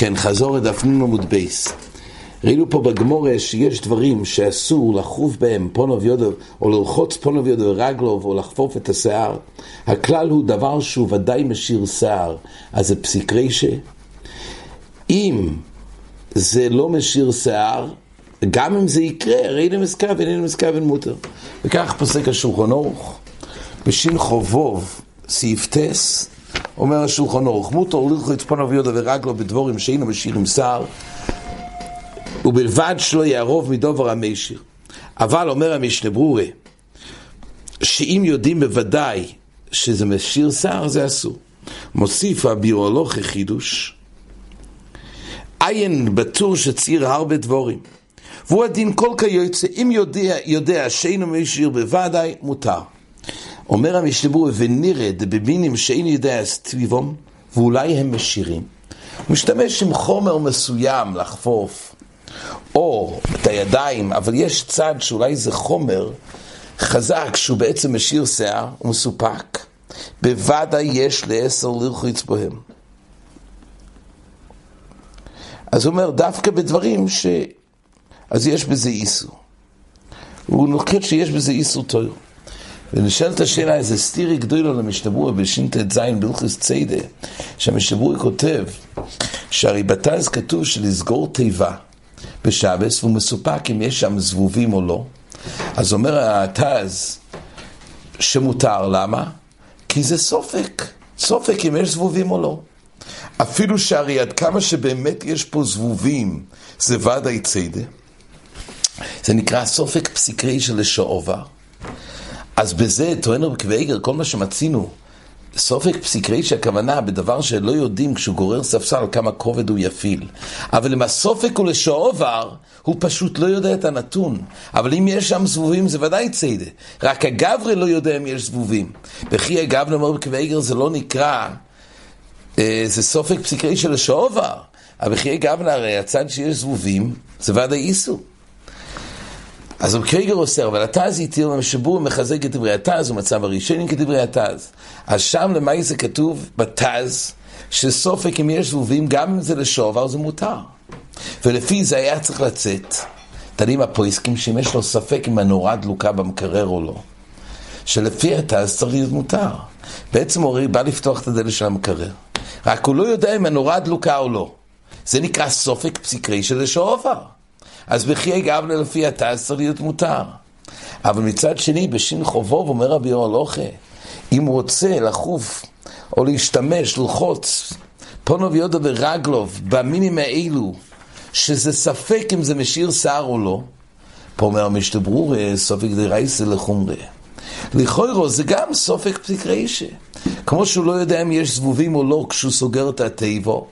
כן, חזור את דף נ עמוד בייס. ראינו פה בגמורה שיש דברים שאסור לחוף בהם פונוב יודו, או ללחוץ פונוב יודו ורגלוב, או לחפוף את השיער. הכלל הוא דבר שהוא ודאי משאיר שיער, אז זה פסיק רישה. אם זה לא משאיר שיער, גם אם זה יקרה, הרי אין מסכוון, אין מסכוון מותר. וכך פוסק השולחון אורך, בשין חובוב, סעיף טס, אומר השולחון אורך, מותר ללכו את פונוב יודו ורגלו בדבורים שאינו משאירים שיער. ובלבד שלא יערוב מדובר המשיר. אבל אומר המשנה ברורה, שאם יודעים בוודאי שזה משאיר שיער, זה אסור. מוסיף הביולוגי חידוש, עין בטור שציר הרבה דבורים. והוא הדין כל כיוצא, אם יודע, יודע שאינו משאיר בוודאי, מותר. אומר המשנה ברורה, ונרד בבינים שאינו יודע סביבם, ואולי הם משאירים. הוא משתמש עם חומר מסוים לחפוף. או את הידיים, אבל יש צד שאולי זה חומר חזק שהוא בעצם משאיר שיער, הוא מסופק, בוודאי יש לעשר לרחוץ בהם. אז הוא אומר, דווקא בדברים ש... אז יש בזה איסור. הוא נוקט שיש בזה איסור טוב. ונשאלת השאלה, איזה סטירי גדולו למשתברוע בש"ט ז' בלכוס ציידה, שהמשתברוע כותב, שהרי בתז כתוב שלסגור תיבה. בשבס, והוא מסופק אם יש שם זבובים או לא. אז אומר התז שמותר, למה? כי זה סופק, סופק אם יש זבובים או לא. אפילו שהרי עד כמה שבאמת יש פה זבובים, זה ודאי ציידה. זה נקרא סופק פסיקרי של לשעובר. אז בזה טוען רבי קוויגר, כל מה שמצינו סופק פסיקרי שהכוונה בדבר שלא יודעים כשהוא גורר ספסל כמה כובד הוא יפיל. אבל אם הסופק הוא לשעובר, הוא פשוט לא יודע את הנתון. אבל אם יש שם זבובים זה ודאי ציידה. רק הגברי לא יודע אם יש זבובים. וכי הגברי אומר בקוויגר זה לא נקרא, אה, זה סופק פסיקרי של לשעובר. אבל בכי הגברי הרי הצד שיש זבובים זה ודאי איסור. אז הוא קריגר אוסר, אבל התז התיר להם שבור מחזק את דברי התז, הוא מצב הראשונים כדברי התז. אז שם למעשה זה כתוב בתז, שסופק אם יש זבובים, גם אם זה לשעובר, זה מותר. ולפי זה היה צריך לצאת. תנים הפויסקים שאם יש לו ספק אם הנורה דלוקה במקרר או לא. שלפי התז צריך להיות מותר. בעצם הוא בא לפתוח את הדלת של המקרר. רק הוא לא יודע אם הנורה דלוקה או לא. זה נקרא סופק פסיקרי של לשעובר. אז בחיי גבנה לפי צריך להיות מותר. אבל מצד שני, בשין חובוב אומר רבי אורלוכה, אם הוא רוצה לחוף או להשתמש, ללחוץ, פונוב יודו ורגלוב, במינים האלו, שזה ספק אם זה משאיר שיער או לא, פה אומר המשתברור, סופק דרייסה לחומרה. לכוירו זה גם סופק פסיק רישה. כמו שהוא לא יודע אם יש זבובים או לא כשהוא סוגר את התיבו,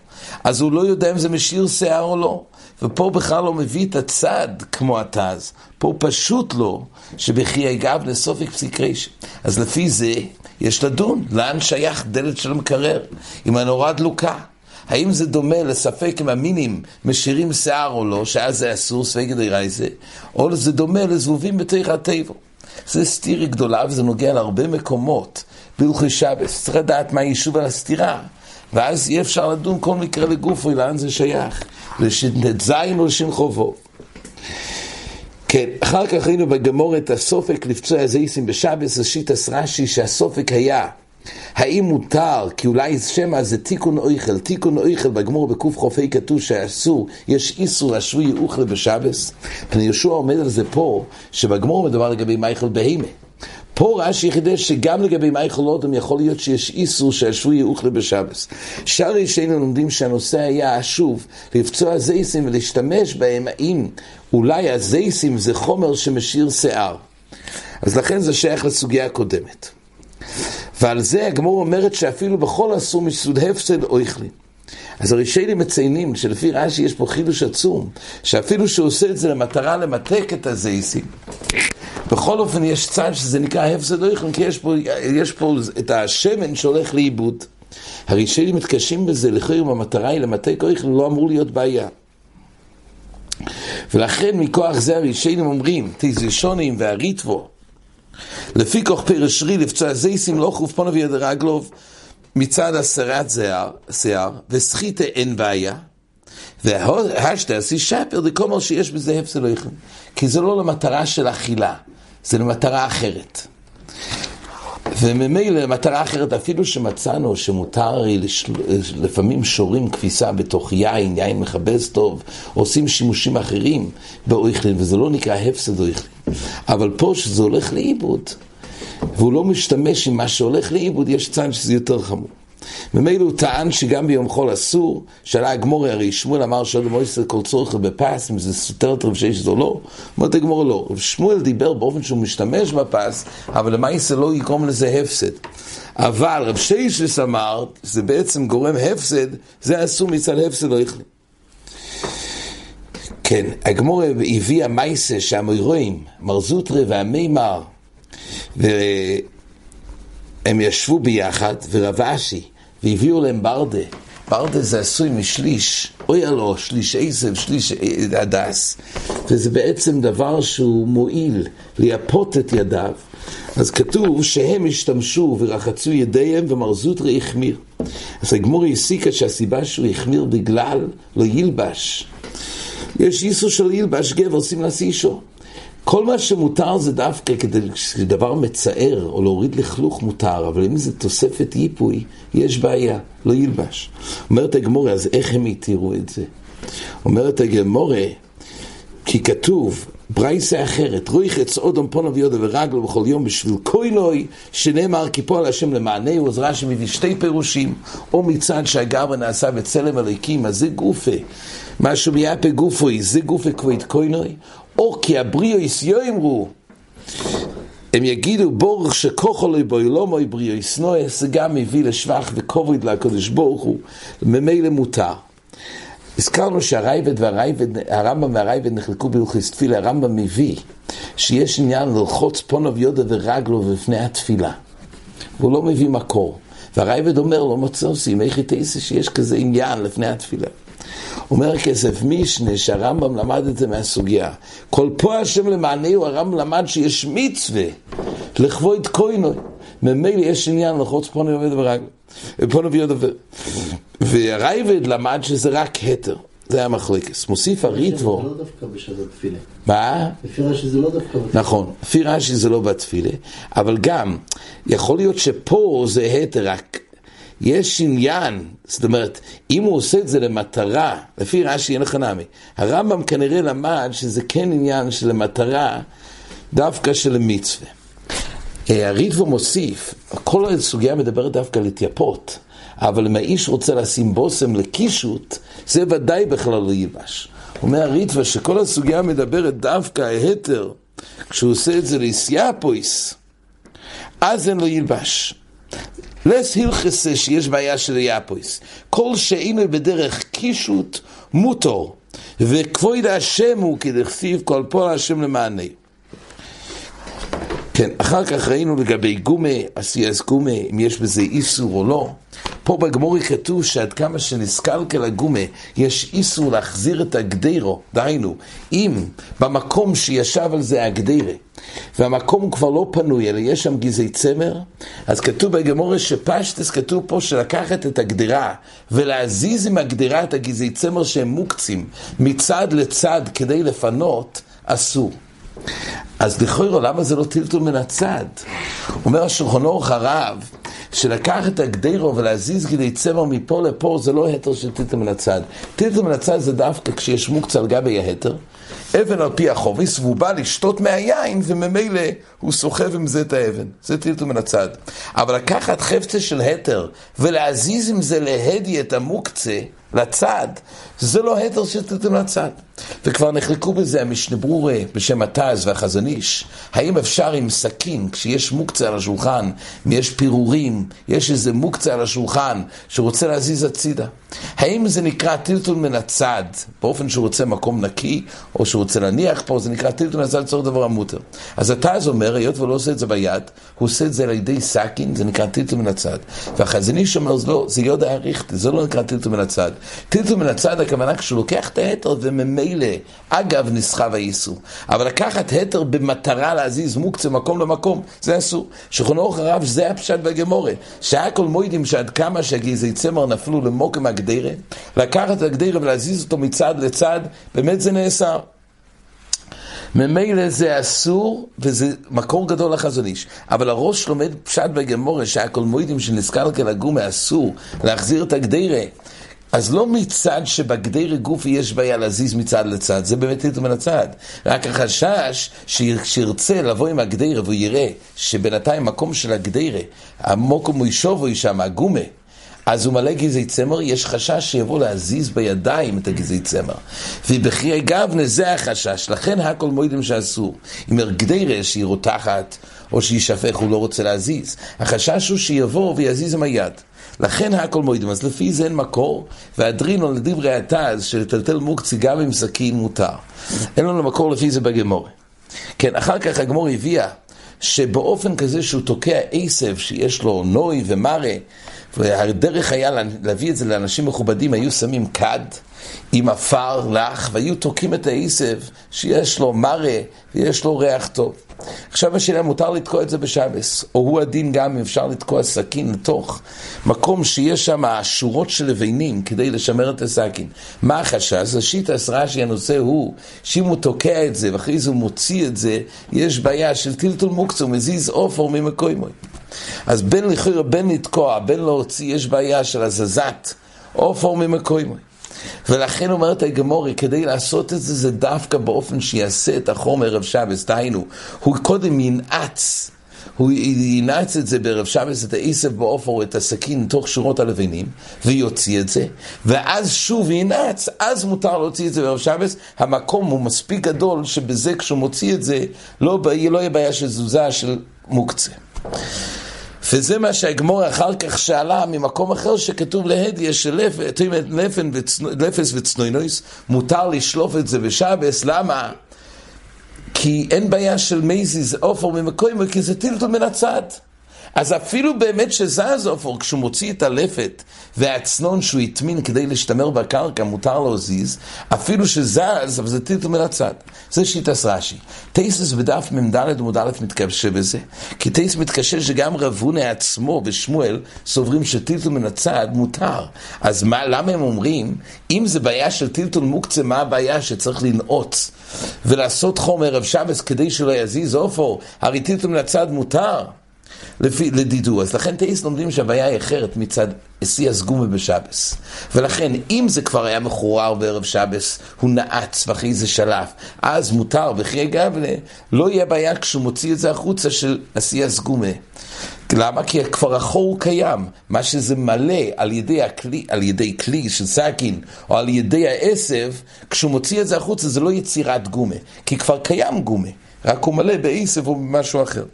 אז הוא לא יודע אם זה משאיר שיער או לא. ופה בכלל לא מביא את הצד כמו התז, פה פשוט לא, שבחיי גב לסופק פסיק ריש. אז לפי זה יש לדון, לאן שייך דלת של המקרר, אם הנורה דלוקה. האם זה דומה לספק אם המינים משאירים שיער או לא, שאז זה אסור, ספק דרייזה, או זה דומה לזבובים בתוך הטבע. זה סטירי גדולה וזה נוגע להרבה מקומות בהלכי שבס. צריך לדעת מה היישוב על הסתירה. ואז אי אפשר לדון כל מקרה לגופו, לאן זה שייך. לש"ט או לש"ן חובו. כן, אחר כך ראינו בגמור את הסופק לפצוע הזייסים בשבס, השיטס רש"י שהסופק היה האם מותר, כי אולי שמא זה תיקון אויכל, תיקון אויכל בגמור בקוף חופי כתוב שאסור, יש איסור להשוי אוכל בשבס. פני יהושע עומד על זה פה, שבגמור מדובר לגבי מייכל בהימה. פה רש"י חידש שגם לגבי מייכל אודם יכול להיות שיש איסור שהשבוי יאוכלה בשבס. שערי שאיננו לומדים שהנושא היה שוב לפצוע זייסים ולהשתמש בהם האם אולי הזייסים זה חומר שמשאיר שיער. אז לכן זה שייך לסוגיה הקודמת. ועל זה הגמור אומרת שאפילו בכל אסור מסוד הפסד או איכלין. אז הראשונים מציינים שלפי רש"י יש פה חידוש עצום, שאפילו שהוא עושה את זה למטרה למתק את הזייסים, בכל אופן יש צד שזה נקרא הפסד אויכלין, כי יש פה, יש פה את השמן שהולך לאיבוד. הראשונים מתקשים בזה, לכאורה אם המטרה היא למתק אויכלין, לא אמור להיות בעיה. ולכן מכוח זה הראשונים אומרים, תזישונים והריטבו, לפי כוח פרש רי לפצוע זייסים לא חוף פונו ויד רגלוב מצד הסרת שיער, וסחיטה אין בעיה, והשטס ישפר דקומר שיש בזה הפסד לא יכולים. כי זה לא למטרה של אכילה, זה למטרה אחרת. וממילא למטרה אחרת, אפילו שמצאנו שמותר לפעמים שורים כביסה בתוך יין, יין מכבס טוב, עושים שימושים אחרים באויכלין, וזה לא נקרא הפסד אויכלין. אבל פה שזה הולך לאיבוד, והוא לא משתמש עם מה שהולך לאיבוד, יש צען שזה יותר חמור. ממילא הוא טען שגם ביום חול אסור, שאלה הגמורי, הרי שמואל אמר שאדם מויסר כל צורך בפס, אם זה סותר את רב שש או לא, אומרת הגמורי לא. רב שמואל דיבר באופן שהוא משתמש בפס, אבל למעשה לא יגרום לזה הפסד. אבל רב שש אמר, זה בעצם גורם הפסד, זה אסור מצד הפסד לא יכולים. כן, הגמורי הביא המייסה שהמוירואים, מר זוטרה והמימר, והם ישבו ביחד, ורב אשי, והביאו להם ברדה. ברדה זה עשוי משליש, אוי הלא, שליש עשב, שליש הדס. וזה בעצם דבר שהוא מועיל לייפות את ידיו. אז כתוב שהם השתמשו ורחצו ידיהם ומרזוטרי החמיר. אז הגמורי הסיקה שהסיבה שהוא החמיר בגלל לא ילבש. יש איסו של ילבש גבר, עושים נשיא אישו. כל מה שמותר זה דווקא כדי שדבר מצער או להוריד לכלוך מותר, אבל אם זה תוספת ייפוי, יש בעיה, לא ילבש. אומרת הגמורה, אז איך הם התירו את זה? אומרת הגמורה, כי כתוב, ברייסה אחרת, רואי חץ אודום פונו ויודו ורגלו בכל יום בשביל קוילוי, שנאמר כי פועל השם למענהו, אז רש"י מביא שתי פירושים, או מצד שהגר נעשה בצלם הליקים, אז זה גופה, משהו מיאפה גופוי, זה גופה כבוד קוילוי, או כי הבריאויס יאמרו, הם יגידו בורך שכוחו לא בו לא מוי בריאויס נועס, זה גם מביא לשבח וכובד לקדוש ברוך הוא, ממילא מותר. הזכרנו שהרייבד והרייבד, הרמב"ם והרייבד נחלקו בהלכיס תפילה, הרמב"ם מביא שיש עניין ללחוץ פונו ויודה ורגלו בפני התפילה. והוא לא מביא מקור. והרייבד אומר, לא מצא עושים, איך יתעשה שיש כזה עניין לפני התפילה. אומר כסף מישנה שהרמב"ם למד את זה מהסוגיה. כל פה השם למענהו הרמב"ם למד שיש מצווה לכבוד קוינוי. ממילא יש עניין לחוץ פונו ועובד ורגל. פונו ויוד עובד. והרייבד למד שזה רק התר. זה היה מחלקס. מוסיף הריטבו. זה לא דווקא בשעת התפילה. מה? לפי רש"י זה לא דווקא בתפילה. נכון, לפי רש"י זה לא בתפילה, אבל גם, יכול להיות שפה זה התר רק יש עניין, זאת אומרת, אם הוא עושה את זה למטרה, לפי רש"י אין לך נמי, הרמב"ם כנראה למד שזה כן עניין של המטרה דווקא של מצווה. אה, הריטבו מוסיף, כל הסוגיה מדברת דווקא על התייפות, אבל אם האיש רוצה לשים בושם לקישוט, זה ודאי בכלל לא ייבש. אומר הריטבו שכל הסוגיה מדברת דווקא ההתר, כשהוא עושה את זה לאיסייפויס, אז אין לו ילבש. לס הלכסה שיש בעיה של יאפויס. כל שאינו בדרך קישוט מוטור, וכבוד השם הוא כדכתיב כל פועל השם למענה. כן, אחר כך ראינו לגבי גומה, עשייס גומה, אם יש בזה איסור או לא. פה בגמורי כתוב שעד כמה שנסקלקל הגומה, יש איסור להחזיר את הגדרו, דהיינו, אם במקום שישב על זה הגדרה, והמקום הוא כבר לא פנוי, אלא יש שם גזעי צמר, אז כתוב בגמורי שפשטס, כתוב פה שלקחת את הגדרה ולהזיז עם הגדרה את הגזעי צמר שהם מוקצים מצד לצד כדי לפנות, אסור. אז לכאורה, למה זה לא טלטול מן הצד? אומר השולחן אורך הרב, שלקח את הגדרו ולהזיז כדי צמר מפה לפה, זה לא התר של טלטול מן הצד. טלטול מן הצד זה דווקא כשיש מוקצה על גבי ההתר, אבן על פי החוביס, והוא בא לשתות מהיין, וממילא הוא סוחב עם זה את האבן. זה טלטול מן הצד. אבל לקחת חפצה של התר ולהזיז עם זה להדי את המוקצה, לצד, זה לא התר שתתם לצד. וכבר נחלקו בזה המשנה ברורה בשם התז והחזון איש, האם אפשר עם סכין, כשיש מוקצה על השולחן, אם יש פירורים, יש איזה מוקצה על השולחן שרוצה להזיז הצידה, האם זה נקרא טלטול מן הצד, באופן שהוא רוצה מקום נקי, או שהוא רוצה להניח פה, זה נקרא טלטול מן הצד לצורך דבר המותר. אז התז אומר, היות והוא לא עושה את זה ביד, הוא עושה את זה על ידי סכין, זה נקרא טלטול מן הצד. והחזון איש אומר, לא, זה יודע אריכטה, זה לא נקרא טלטול מן הצד. טלטול מן הצד הכוונה כשהוא לוקח את ההתר וממילא, אגב נסחב האיסור. אבל לקחת התר במטרה להזיז מוקצה מקום למקום, זה אסור. שכונו אורך הרב, זה הפשט והגמורה. שהכל מוידים שעד כמה שהגזעי צמר נפלו למוקם הגדרה, לקחת את הגדרה ולהזיז אותו מצד לצד, באמת זה נאסר. ממילא זה אסור, וזה מקור גדול לחזון איש. אבל הראש לומד פשט בגמורה, שהכל מוידים שנזכר כלגומה אסור להחזיר את הגדרה. אז לא מצד שבגדרה גוף יש בעיה להזיז מצד לצד, זה באמת איתו מן הצד. רק החשש שירצה לבוא עם הגדרה והוא יראה שבינתיים מקום של הגדרה, המוקום הוא ישובו שם, הגומה. אז הוא מלא גזעי צמר, יש חשש שיבוא להזיז בידיים את הגזעי צמר. ובחיי גבנה זה החשש, לכן הכל מוידים שאסור. אם הרגדרה שהיא רותחת או שהיא שפך, הוא לא רוצה להזיז. החשש הוא שיבוא ויזיז עם היד. לכן הכל מוידים, אז לפי זה אין מקור, והדרינו לדברי התז של לטלטל מוקצי גם עם סכין מותר. אין לנו מקור לפי זה בגמורה. כן, אחר כך הגמור הביאה שבאופן כזה שהוא תוקע עשב שיש לו נוי ומרה, והדרך היה להביא את זה לאנשים מכובדים, היו שמים כד עם עפר לך, והיו תוקעים את העשב שיש לו מרה ויש לו ריח טוב. עכשיו השאלה, מותר לתקוע את זה בשבס, או הוא הדין גם אם אפשר לתקוע סכין לתוך מקום שיש שם שורות של לבנים כדי לשמר את הסכין. מה החשש? השיטה רש"י הנושא הוא שאם הוא תוקע את זה ואחרי זה הוא מוציא את זה, יש בעיה של טלטול מוקצה, הוא מזיז עופר ממקוימוי. אז בין לכאורה, בין לתקוע, בין להוציא, יש בעיה של הזזת עופר ממקוימוי. ולכן אומרת הגמורי, כדי לעשות את זה, זה דווקא באופן שיעשה את החום ערב שבס, דהיינו, הוא קודם ינעץ, הוא ינעץ את זה בערב שבס, את העשב בעופר, את הסכין, תוך שורות הלבנים, ויוציא את זה, ואז שוב ינעץ, אז מותר להוציא את זה בערב שבס, המקום הוא מספיק גדול, שבזה כשהוא מוציא את זה, לא, לא יהיה בעיה של תזוזה של מוקצה. וזה מה שהגמור אחר כך שאלה ממקום אחר שכתוב להדיה שלפס וצנוינויס מותר לשלוף את זה בשבס, למה? כי אין בעיה של מייזיז עופר ממקוימו, כי זה טילטול מן הצד. אז אפילו באמת שזז עופר, כשהוא מוציא את הלפת והצנון שהוא הטמין כדי להשתמר בקרקע, מותר להזיז, אפילו שזז, אבל זה טלטל מן הצד. זה שיטס רש"י. טייסס בדף מ"ד עמוד א' מתקשר בזה, כי טייס מתקשר שגם רב הונא עצמו ושמואל סוברים שטלטל מן הצד מותר. אז מה, למה הם אומרים, אם זה בעיה של טלטל מוקצה, מה הבעיה שצריך לנעוץ ולעשות חום ערב שבס כדי שלא יזיז עופר? הרי טלטל מן הצד מותר. לפי, לדידו. אז לכן תאיס לומדים שהבעיה היא אחרת מצד אסי הסגומה בשבס. ולכן, אם זה כבר היה מחורר בערב שבס, הוא נעץ ואחרי זה שלף, אז מותר, וכי גבלה, לא יהיה בעיה כשהוא מוציא את זה החוצה של אסי הסגומה. למה? כי כבר החור קיים. מה שזה מלא על ידי, הכלי, על ידי כלי של סכין, או על ידי העשב, כשהוא מוציא את זה החוצה זה לא יצירת גומה. כי כבר קיים גומה, רק הוא מלא בעשב או במשהו אחר.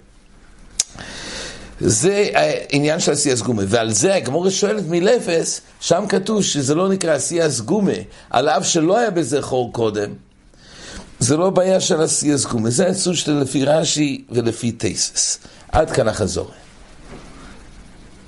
זה העניין של עשייה סגומה, ועל זה הגמורה שואלת מלפס, שם כתוב שזה לא נקרא עשייה סגומה, על אף שלא היה בזה חור קודם. זה לא בעיה של עשייה סגומה, זה עצות שלי לפי רש"י ולפי טייסס. עד כאן החזור.